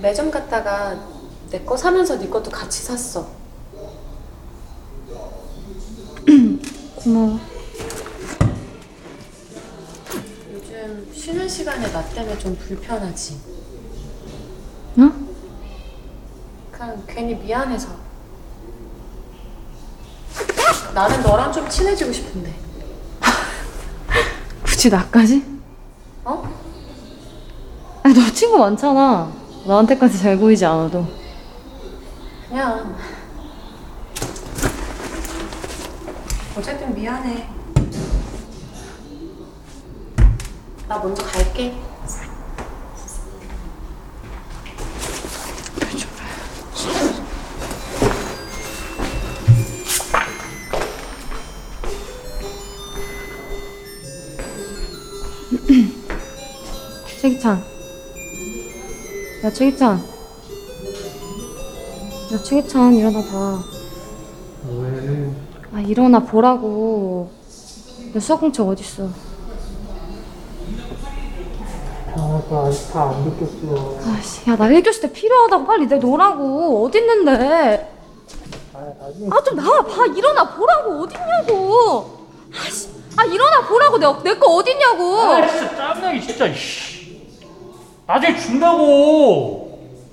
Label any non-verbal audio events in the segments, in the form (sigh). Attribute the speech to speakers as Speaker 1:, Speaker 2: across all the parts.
Speaker 1: 매점 갔다가 내 거 사면서 네 것도 같이 샀어. (clears throat)
Speaker 2: 고마워.
Speaker 1: 요즘 쉬는 시간에 나 때문에 좀 불편하지.
Speaker 2: 응?
Speaker 1: 그냥 괜히 미안해서. 나는 너랑 좀 친해지고 싶은데. (laughs)
Speaker 2: 굳이 나까지?
Speaker 1: 어?
Speaker 2: 아니, 너 친구 많잖아. 나한테까지 잘 보이지 않아도.
Speaker 1: 그냥. 어쨌든 미안해. 나 먼저 갈게. (clears throat)
Speaker 2: 최기찬. 야, 최기찬. 야, 최기찬, 일어나 봐.
Speaker 3: 왜?
Speaker 2: 아, 일어나 보라고. 야, 수학 공책 어딨어?
Speaker 3: 아빠 아직 다 안 느꼈어.
Speaker 2: 아씨, 야, 나 1교시 때 필요하다고 빨리 내놓으라고. 어딨는데?
Speaker 3: 아 나중에
Speaker 2: 아, 좀 나와 봐. 일어나 보라고. 어딨냐고. 아씨, 아, 일어나 보라고. 내, 내 거 어딨냐고.
Speaker 3: 아 진짜 짜증나게 진짜 씨. 나중에 준다고.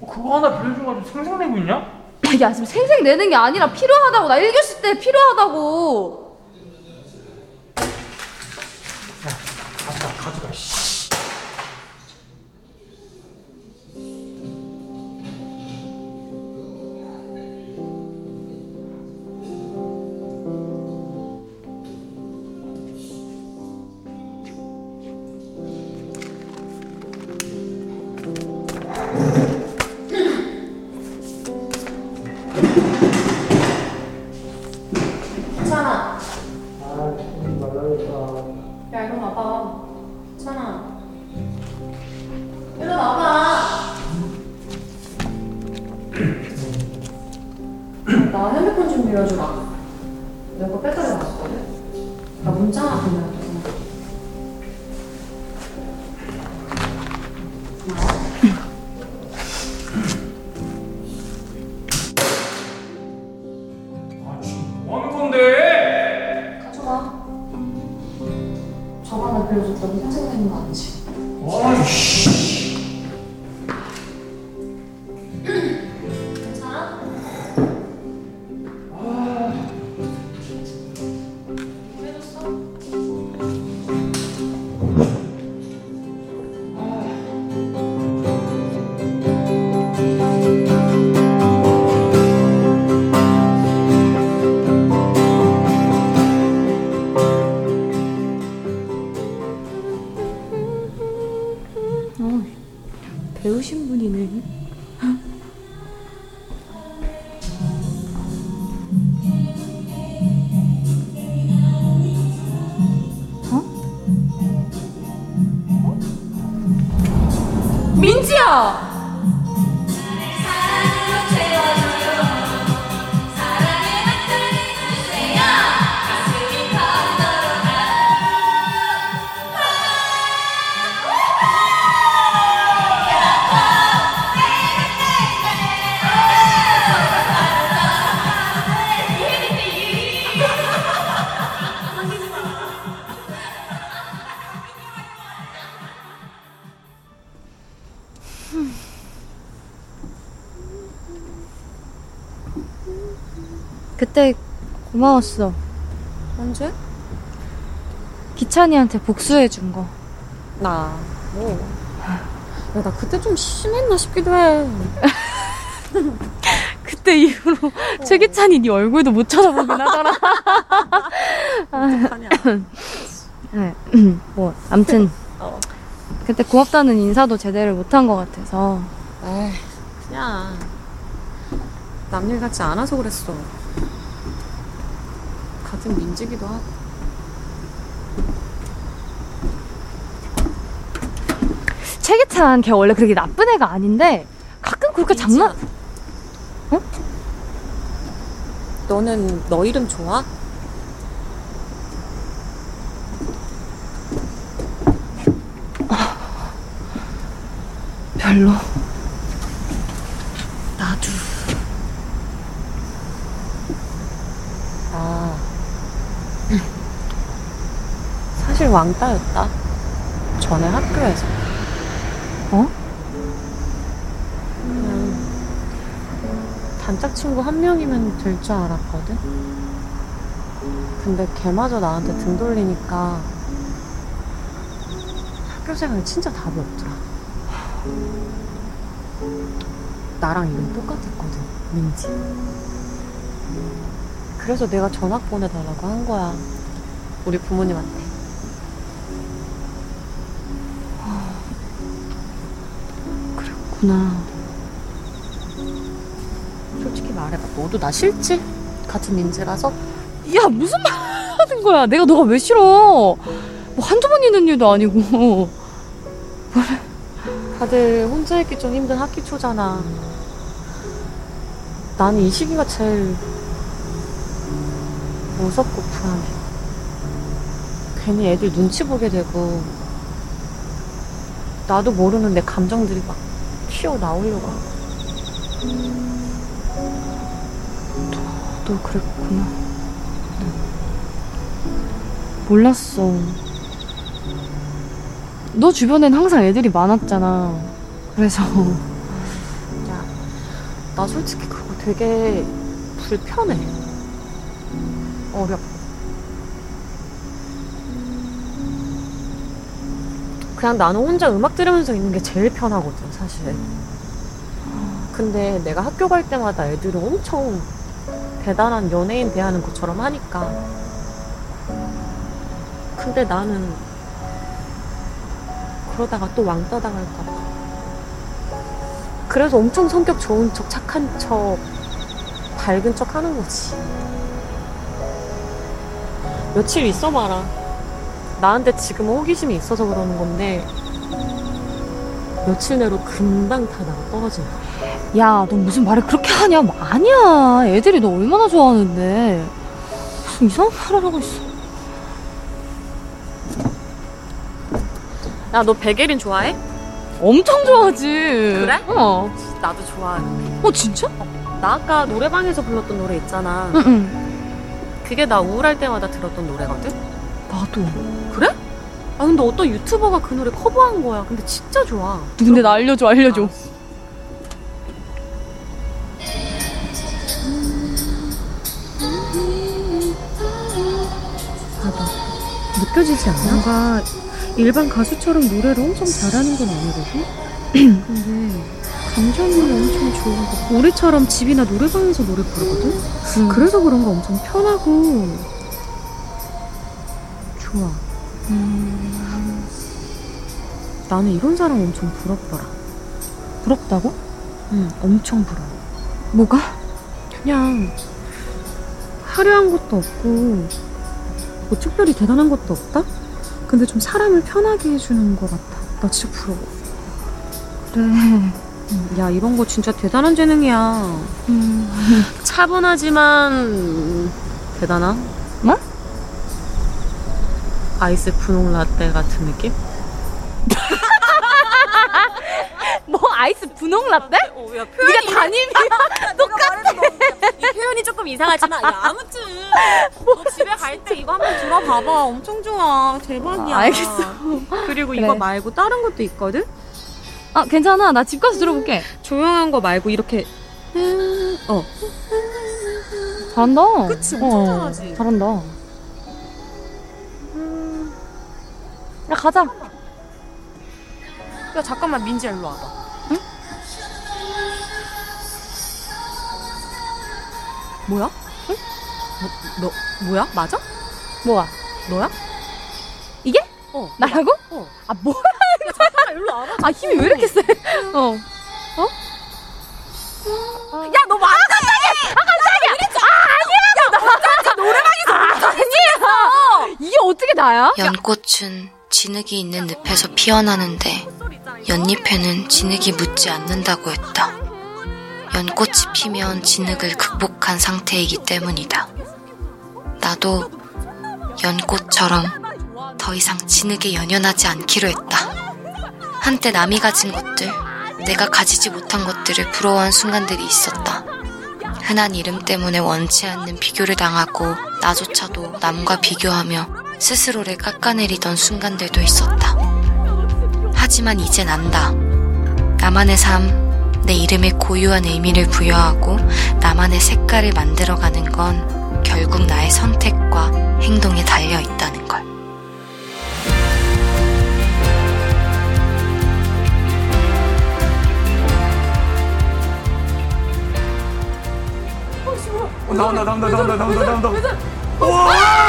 Speaker 3: 뭐 그거 하나 빌려줘가지고 생생내고 있냐?
Speaker 2: 야, 지금 생생 내는 게 아니라 필요하다고. 나 1교시 때 필요하다고.
Speaker 1: 나 핸드폰 좀 빌려
Speaker 2: 민 그때 고마웠어.
Speaker 1: 언제?
Speaker 2: 기찬이한테 복수해 준 거.
Speaker 1: 나, 뭐. 야, 나 그때 좀 심했나 싶기도 해. (laughs)
Speaker 2: 그때 이후로 최기찬이 네 얼굴도 못 쳐다보긴 하더라. (laughs)
Speaker 1: 어떡하냐. (laughs)
Speaker 2: 네, (clears throat) 뭐 아무튼
Speaker 1: 어.
Speaker 2: 그때 고맙다는 인사도 제대로 못한 것 같아서
Speaker 1: 에이, 그냥. 남일 같지 않아서 그랬어. 같은 민지기도 하고.
Speaker 2: 최기찬 걔 원래 그렇게 나쁜 애가 아닌데 가끔 그렇게 장난
Speaker 1: 너는 너 이름 좋아?
Speaker 2: 별로. 나도.
Speaker 1: 나 사실 왕따였다. 전에 학교에서.
Speaker 2: 어?
Speaker 1: 그냥 단짝 친구 한 명이면 될 줄 알았거든. 근데 걔마저 나한테 등 돌리니까 학교 생활 진짜 답이 없더라. 나랑 이름 똑같았거든, 민지. 그래서 내가 전학 보내달라고 한 거야. 우리 부모님한테.
Speaker 2: 그랬구나.
Speaker 1: 솔직히 말해봐. 너도 나 싫지? 같은 민지라서?
Speaker 2: 야, 무슨 말 하는 거야? 내가 너가 왜 싫어? 뭐 한두 번 있는 일도 아니고. (laughs)
Speaker 1: 다들 혼자 있기 좀 힘든 학기 초잖아. 나는 이 시기가 제일 무섭고 불안해. 괜히 애들 눈치 보게 되고, 나도 모르는 내 감정들이 막 튀어나오려고.
Speaker 2: 너 그랬구나. 몰랐어. 너 주변엔 항상 애들이 많았잖아. 그래서
Speaker 1: 야, 나 솔직히 그거 되게 불편해. 어렵고. 그냥 나는 혼자 음악 들으면서 있는 게 제일 편하거든, 사실. 근데 내가 학교 갈 때마다 애들이 엄청 대단한 연예인 대하는 것처럼 하니까. 근데 나는 그러다가 또 왕따 당할까봐. 그래서 엄청 성격 좋은 척, 착한 척, 밝은 척 하는 거지. 며칠 있어 봐라. 나한테 지금 호기심이 있어서 그러는 건데, 며칠 내로 금방 다 나가 떨어진다.
Speaker 2: 야, 너 무슨 말을 그렇게 하냐? 뭐 아니야. 애들이 너 얼마나 좋아하는데. 무슨 이상한 말을 하고 있어.
Speaker 1: 야, 너 백예린 좋아해?
Speaker 2: 엄청 좋아하지.
Speaker 1: 그래?
Speaker 2: 어.
Speaker 1: 나도 좋아하는데.
Speaker 2: 어, 진짜?
Speaker 1: 나 아까 노래방에서 불렀던 노래 있잖아.
Speaker 2: 응, 응.
Speaker 1: 그게 나 우울할 때마다 들었던 노래거든?
Speaker 2: 나도.
Speaker 1: 그래? 아, 근데 어떤 유튜버가 그 노래 커버한 거야. 근데 진짜 좋아.
Speaker 2: 근데 나 알려줘, 알려줘.
Speaker 1: 알았어. 봐봐. 느껴지지 않아? 뭔가 일반 가수처럼 노래를 엄청 잘하는 건 아니거든? 근데 감정이 엄청 좋은 거. 우리처럼 집이나 노래방에서 노래 부르거든?
Speaker 2: 응.
Speaker 1: 그래서 그런가 엄청 편하고 좋아. 나는 이런 사람 엄청 부럽더라.
Speaker 2: 부럽다고?
Speaker 1: 응, 엄청 부러워.
Speaker 2: 뭐가?
Speaker 1: 그냥 화려한 것도 없고 뭐 특별히 대단한 것도 없다? 근데 좀 사람을 편하게 해주는 것 같아. 나 진짜 부러워.
Speaker 2: 그래.
Speaker 1: 응, 야 이런 거 진짜 대단한 재능이야.
Speaker 2: 음.
Speaker 1: 차분하지만 대단한?
Speaker 2: 뭐?
Speaker 1: 아이스 분홍 라떼 같은 느낌? (laughs)
Speaker 2: 뭐 아이스 분홍 라떼?
Speaker 1: 어, 야,
Speaker 2: 네가 담임이야? (laughs)
Speaker 1: 똑같아. 이 표현이 조금 이상하지만 야, 아무튼 뭐 집에 갈 때 이거 한번 들어봐봐. 엄청 좋아. 대박이야.
Speaker 2: 아, 알겠어.
Speaker 1: 그리고
Speaker 2: 그래.
Speaker 1: 이거 말고 다른 것도 있거든?
Speaker 2: 아, 괜찮아. 나 집 가서 들어볼게.
Speaker 1: 조용한 거 말고 이렇게 음, 어.
Speaker 2: 잘한다.
Speaker 1: 그치, 엄청
Speaker 2: 어,
Speaker 1: 잘하지.
Speaker 2: 잘한다. 야, 가자.
Speaker 1: 야 잠깐만 민지야 일로 와봐.
Speaker 2: 응?
Speaker 1: 뭐야? 응? 너, 너 뭐야? 맞아?
Speaker 2: 뭐야?
Speaker 1: 너야?
Speaker 2: 이게?
Speaker 1: 어.
Speaker 2: 나라고?
Speaker 1: 어.
Speaker 2: 아, 뭐야?
Speaker 1: 잠깐만 일로 와봐.
Speaker 2: 아, 힘이 왜 이렇게 세? 어. 어?
Speaker 1: 야 너 맞아?
Speaker 2: 이게 어떻게 나야?
Speaker 4: 연꽃은 진흙이 있는 늪에서 피어나는데 연잎에는 진흙이 묻지 않는다고 했다. 연꽃이 피면 진흙을 극복한 상태이기 때문이다. 나도 연꽃처럼 더 이상 진흙에 연연하지 않기로 했다. 한때 남이 가진 것들 내가 가지지 못한 것들을 부러워한 순간들이 있었다. 흔한 이름 때문에 원치 않는 비교를 당하고 나조차도 남과 비교하며 스스로를 깎아내리던 순간들도 있었다. 하지만 이젠 안다. 나만의 삶, 내 이름에 고유한 의미를 부여하고 나만의 색깔을 만들어가는 건 결국 나의 선택과 행동에 달려 있다는 걸.
Speaker 5: 나온다 나온다 나온다 나온다 나온다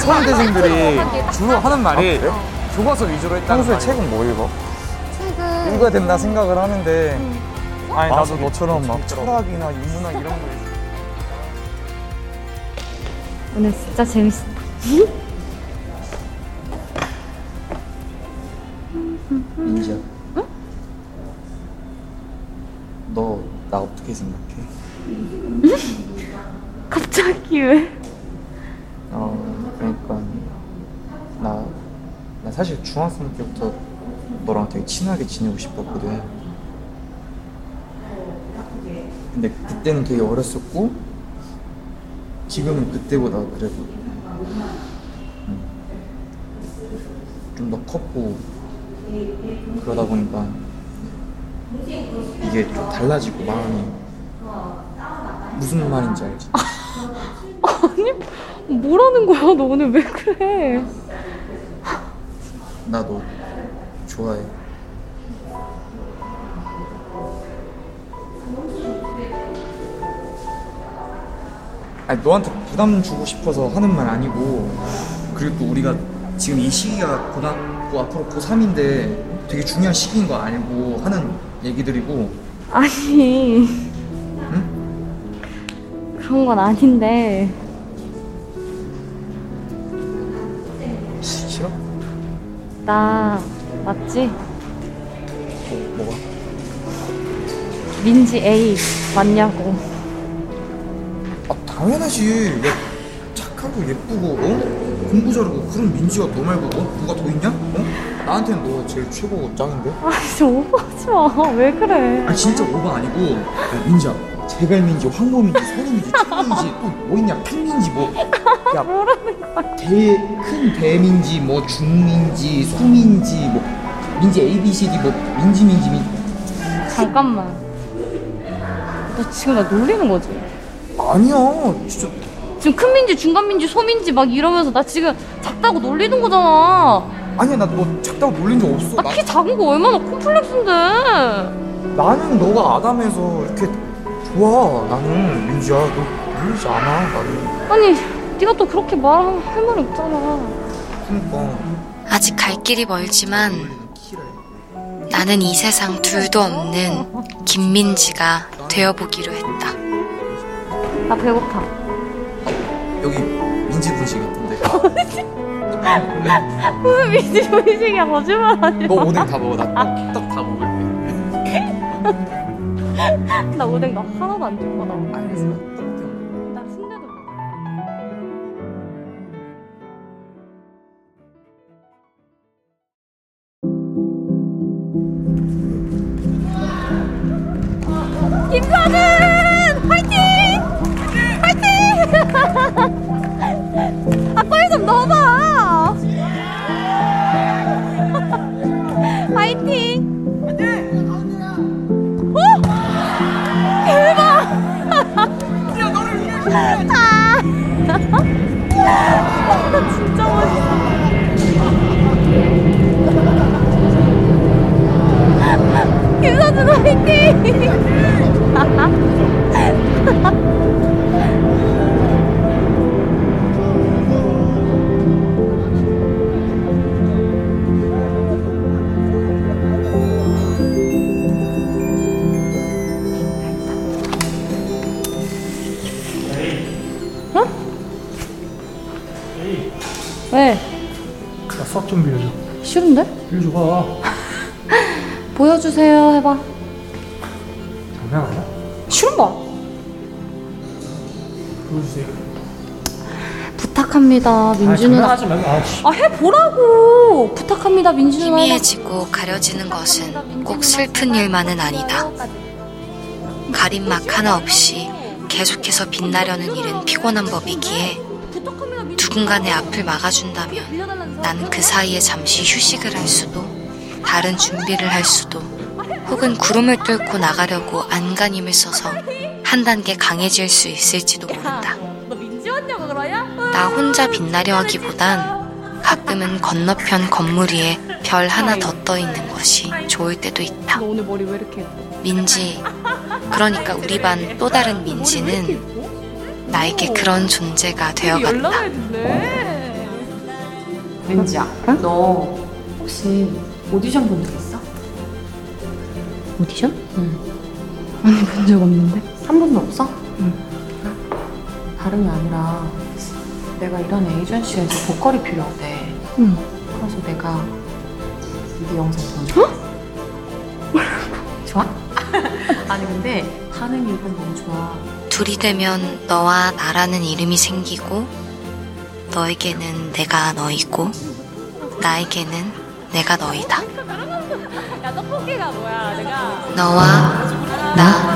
Speaker 5: 서울대생들이 주로 하는 말이 교과서 위주로 했다는 평소에 책은 뭐 읽어? 책은 읽어야 된다 생각을 하는데 아니 나도 너처럼 막 철학이나 인문학 이런 거 읽-
Speaker 2: 오늘 진짜 재밌어.
Speaker 5: 민지야. 너 나 어떻게 생각해?
Speaker 2: 갑자기 왜?
Speaker 5: 어 그러니까 나, 나 사실 중학생 때부터 너랑 되게 친하게 지내고 싶었거든 근데 그때는 되게 어렸었고 지금은 그때보다 그래도 좀더 컸고 그러다 보니까 이게 좀 달라지고 마음이 무슨 말인지 알지? (laughs)
Speaker 2: 뭐라는 거야? 너 오늘 왜 그래?
Speaker 5: 나너 좋아해. 아니 너한테 부담 주고 싶어서 하는 말 아니고 그리고 또 우리가 지금 이 시기가 고등학교 앞으로 고3인데 되게 중요한 시기인 거 알고 하는 얘기들이고
Speaker 2: 아니. 그런 건 아닌데. 나 맞지?
Speaker 5: 뭐, 뭐가?
Speaker 2: 민지 A 맞냐고.
Speaker 5: 아 당연하지 야 착하고 예쁘고 어? 공부 잘하고 그런 민지가 너 말고 어? 누가 더 있냐? 어? 나한테는 너가 제일 최고고 짱인데?
Speaker 2: 아 진짜 오버하지 마. 왜 그래?
Speaker 5: 아니 진짜 오바 아니고 야 민지야 제갈민지 황모민지 소리민지 청민지 또뭐 있냐 팽민지 뭐 야 대 큰 대민지 뭐 중민지 소민지 뭐 민지 ABCD 뭐 민지 민지 민
Speaker 2: 잠깐만. 너 지금 나 놀리는 거지?
Speaker 5: 아니야 진짜
Speaker 2: 지금 큰 민지, 중간 민지, 소민지 막 이러면서 나 지금 작다고 놀리는 거잖아.
Speaker 5: 아니야 나 너 작다고 놀린 적 없어
Speaker 2: 나
Speaker 5: 나,
Speaker 2: 키 작은 거 얼마나 콤플렉스인데.
Speaker 5: 나는 너가 아담해서 이렇게 좋아 나는 민지야 너 놀리지 않아 나는
Speaker 2: 아니, 네가 또 그렇게 말하면 할 말이 없잖아.
Speaker 5: 그러니까
Speaker 4: 아직 갈 길이 멀지만 나는 이 세상 둘도 없는 김민지가 되어보기로 했다.
Speaker 2: 나 배고파.
Speaker 5: 여기 민지 분식 있던데 (laughs)
Speaker 2: 무슨 민지 분식이야 거짓말 아니야.
Speaker 5: 너 오뎅 다 먹어 나떡 다 먹을게 (laughs)
Speaker 2: 나 오뎅 나 하나도 안줄 거다.
Speaker 5: 알겠어
Speaker 2: 진짜 멋있어. 김선준 (laughs) (laughs) 화이팅! (laughs) 왜?
Speaker 3: 나 수학 좀 빌려줘.
Speaker 2: 싫은데?
Speaker 3: 빌려줘봐. (laughs)
Speaker 2: 보여주세요 해봐.
Speaker 3: 장난 아니야?
Speaker 2: 싫은 봐.
Speaker 3: 보여주세요.
Speaker 2: 부탁합니다
Speaker 3: 아,
Speaker 2: 민주 누나
Speaker 3: 장난하지 말고. 아, 씨.
Speaker 2: 아 해보라고 부탁합니다 민주 누나
Speaker 4: 희미해지고 가려지는 것은 꼭 슬픈 일만은 아니다. 가림막 하나 없이 계속해서 빛나려는 일은 피곤한 법이기에 내 앞을 막아준다면 나는 그 사이에 잠시 휴식을 할 수도 다른 준비를 할 수도 혹은 구름을 뚫고 나가려고 안간힘을 써서 한 단계 강해질 수 있을지도 모른다. 나 혼자 빛나려 하기보단 가끔은 건너편 건물 위에 별 하나 더 떠 있는 것이 좋을 때도 있다. 민지, 그러니까 우리 반 또 다른 민지는 나에게 그런 존재가 되어갔다.
Speaker 6: 연락을 듣네.
Speaker 1: 민지야, 너 혹시 오디션 본 적 있어?
Speaker 7: 오디션?
Speaker 1: 아니 본 적 없는데? 한 번도 없어? 응. 다름이 아니라 내가 일하는 에이전시에서 보컬이 필요하대.
Speaker 7: 응.
Speaker 1: 그래서 내가 네 영상 보여줘. 좋아? (laughs) 아니 근데 반응이 이건 너무 좋아.
Speaker 4: 둘이 되면 너와 나라는 이름이 생기고 너에게는 내가 너이고 나에게는 내가 너이다. 너와 나